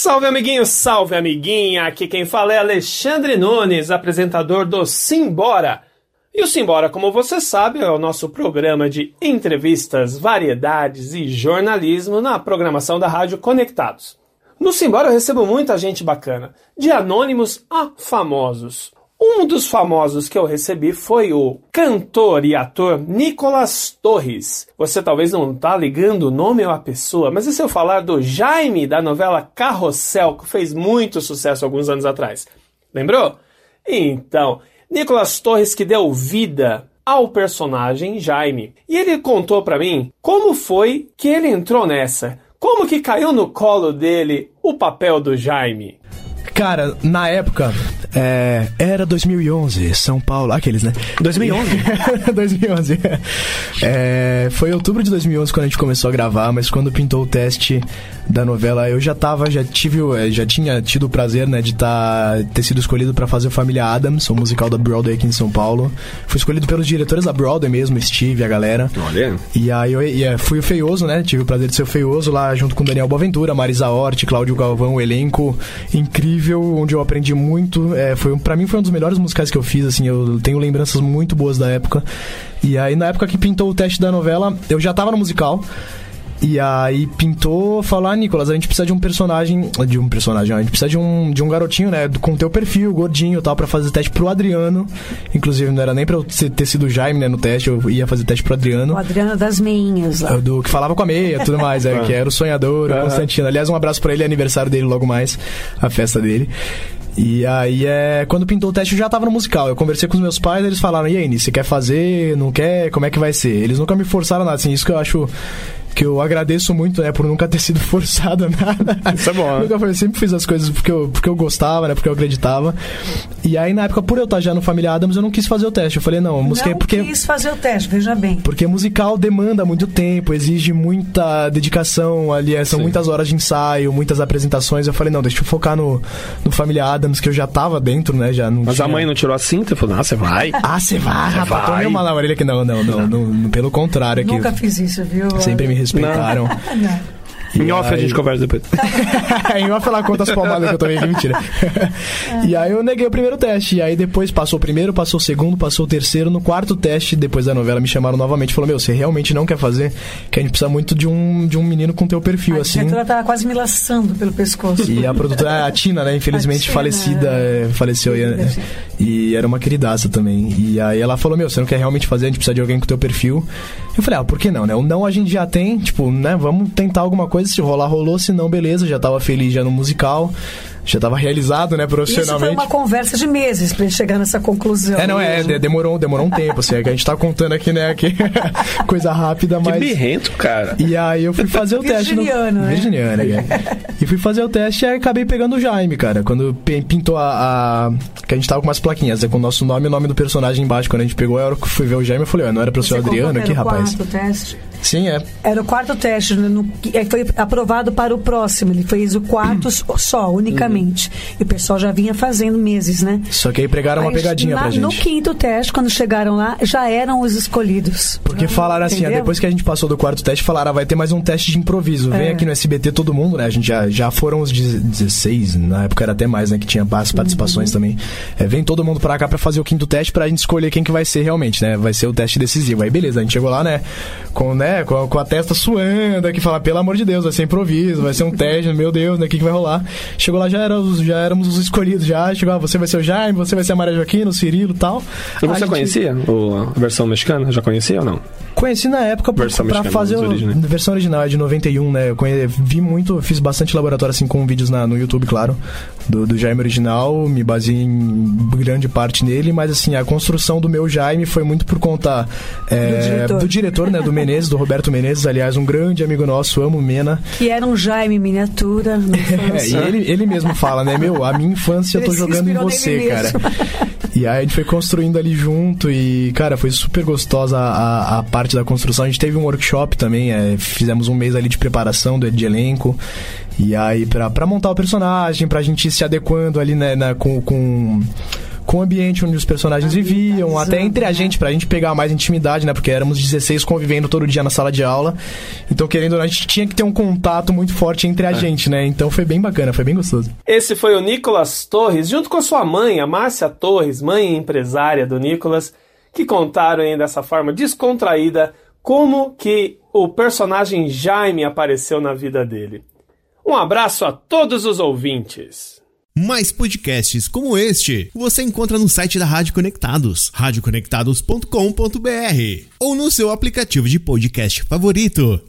Salve amiguinho, salve amiguinha! Aqui quem fala é Alexandre Nunes, apresentador do Simbora. E o Simbora, como você sabe, é o nosso programa de entrevistas, variedades e jornalismo na programação da Rádio Conectados. No Simbora eu recebo muita gente bacana, de anônimos a famosos. Um dos famosos que eu recebi foi o cantor e ator Nicolas Torres. Você talvez não tá ligando o nome ou a pessoa, mas e se eu falar do Jaime da novela Carrossel, que fez muito sucesso alguns anos atrás? Lembrou? Então, Nicolas Torres que deu vida ao personagem Jaime. E ele contou para mim como foi que ele entrou nessa. Como que caiu no colo dele o papel do Jaime? Cara, na época, é, era 2011, São Paulo, aqueles, né? 2011? 2011. É, foi outubro de 2011 quando a gente começou a gravar, mas quando pintou o teste da novela, eu já tava, já tive, é, já tinha tido o prazer, né, de tá, ter sido escolhido para fazer Família Adams, o musical da Broadway aqui em São Paulo. Fui escolhido pelos diretores da Broadway mesmo, Steve, a galera. Olha. E aí eu e, é, fui o feioso, né? Tive o prazer de ser o feioso lá junto com Daniel Boaventura, Marisa Hort, Cláudio Galvão, o elenco incrível, onde eu aprendi muito. É, foi para mim foi um dos melhores musicais que eu fiz, assim, eu tenho lembranças muito boas da época. E aí na época que pintou o teste da novela, eu já tava no musical. E aí pintou falar, ah, Nicolas, a gente precisa de um personagem. De um personagem, a gente precisa de um, de um garotinho, né? Com teu perfil, gordinho e tal, pra fazer teste pro Adriano. Inclusive, não era nem pra eu ter sido o Jaime, né, no teste, eu ia fazer teste pro Adriano. O Adriano das meinhas lá. Do que falava com a meia tudo mais, é, que era o sonhador, o Constantino. Aliás, um abraço pra ele, é aniversário dele logo mais, a festa dele. E aí é. Quando pintou o teste eu já tava no musical. Eu conversei com os meus pais, eles falaram, e aí, você quer fazer? Não quer? Como é que vai ser? Eles nunca me forçaram nada, assim, isso que eu acho que eu agradeço muito, né, por nunca ter sido forçado a nada. Isso é bom, né? Nunca foi, sempre fiz as coisas porque eu, porque eu gostava, né, porque eu acreditava. E aí, na época, por eu estar já no Família Adams, eu não quis fazer o teste. Eu falei, não, música não porque... quis fazer o teste, veja bem. Porque musical demanda muito tempo, exige muita dedicação ali, é, são Sim. muitas horas de ensaio, muitas apresentações. Eu falei, não, deixa eu focar no, no Família Adams, que eu já tava dentro, né, já não Mas tinha... a mãe não tirou a cinta? Falou, ah, você vai? Ah, você vai, Cê rapaz, vai. tomei uma na orelha que não, não, não, não, não, pelo contrário. é que Nunca fiz isso, viu? Sempre me respeitaram. Não. Em off a gente conversa depois. em off ela conta as palmadas que eu tomei, que mentira. e aí eu neguei o primeiro teste. E aí depois passou o primeiro, passou o segundo, passou o terceiro. No quarto teste, depois da novela, me chamaram novamente e falou: Meu, você realmente não quer fazer? Que a gente precisa muito de um, de um menino com teu perfil, A assim. diretora tava quase me laçando pelo pescoço. E a produtora, a Tina, né? Infelizmente A Tina, falecida, é, faleceu. E, sim. E era uma queridaça também. E aí ela falou: Meu, você não quer realmente fazer? A gente precisa de alguém com teu perfil. Eu falei: Ah, por que não, né? O não a gente já tem, tipo, né? Vamos tentar alguma coisa. Se rolar, rolou. Se não, beleza. Já tava feliz já no musical. Já tava realizado, né? Isso foi Profissionalmente. uma conversa de meses pra gente chegar nessa conclusão. É, não, é, de- demorou, demorou um tempo, assim, é que a gente tá contando aqui, né, aqui, coisa rápida, Que mas... birrento, cara. E aí eu fui fazer o teste. no- Virginiano, né? Virginiano, é. E fui fazer o teste e aí acabei pegando o Jaime, cara. Quando pintou a, a- Que a gente tava com umas plaquinhas, né, com o nosso nome e o nome do personagem embaixo. Quando a gente pegou, que fui ver o Jaime, eu falei, não era pra ser Você o Adriano que aqui, era o rapaz. quarto teste. Sim, é. Era o quarto teste, né, no- aí foi aprovado para o próximo. Ele fez o quarto só, unicamente. E o pessoal já vinha fazendo meses, né? Só que aí pregaram uma Aí, pegadinha na- pra gente. No quinto teste, quando chegaram lá, já eram os escolhidos. Porque falaram assim, Entendeu? depois que a gente passou do quarto teste, falaram, ah, vai ter mais um teste de improviso. Vem É. aqui no SBT todo mundo, né? A gente já, já foram os 16, na época era até mais, né? Que tinha as participações também. É, vem todo mundo pra cá pra fazer o quinto teste pra gente escolher quem que vai ser realmente, né? Vai ser o teste decisivo. Aí beleza, a gente chegou lá, né? Com, né, com, a, com a testa suando, aqui falar, pelo amor de Deus, vai ser improviso, vai ser um teste, meu Deus, né? O que, que vai rolar? Chegou lá, já, era os- já éramos os escolhidos, já. Chegou, ah, você vai ser o Jaime, você vai ser a Maria Joaquina, o Cirilo e tal. E A você gente- conhecia o- a versão mexicana? Já conhecia ou não? Conheci na época pra, Versão pra mexicana, fazer originais. versão original, é de 91, né? Eu conhe- vi muito, fiz bastante laboratório assim com vídeos na, no YouTube, claro, do, do Jaime original, me baseei em grande parte nele, mas assim, a construção do meu Jaime foi muito por conta é, Do diretor. do diretor, né? Do Menezes, do Roberto Menezes, aliás, um grande amigo nosso, amo Mena. Que era um Jaime miniatura. É, e ele, ele mesmo fala, né, meu, a minha infância eu tô jogando em você, cara. E aí a gente foi construindo ali junto e, cara, foi super gostosa a, a parte da construção. A gente teve um workshop também, é, fizemos um mês ali de preparação do, de elenco. E aí, pra, pra montar o personagem, pra gente ir se adequando ali, né, na- com, com, com o ambiente onde os personagens viviam, até entre a gente, pra gente pegar mais intimidade, né? Porque éramos 16 convivendo todo dia na sala de aula. Então, querendo ou não, a gente tinha que ter um contato muito forte entre a é. gente, né? Então foi bem bacana, foi bem gostoso. Esse foi o Nicolas Torres, junto com a sua mãe, a Márcia Torres, mãe empresária do Nicolas, que contaram aí dessa forma descontraída como que o personagem Jaime apareceu na vida dele. Um abraço a todos os ouvintes. Mais podcasts como este você encontra no site da Rádio Conectados, radioconectados.com.br ou no seu aplicativo de podcast favorito.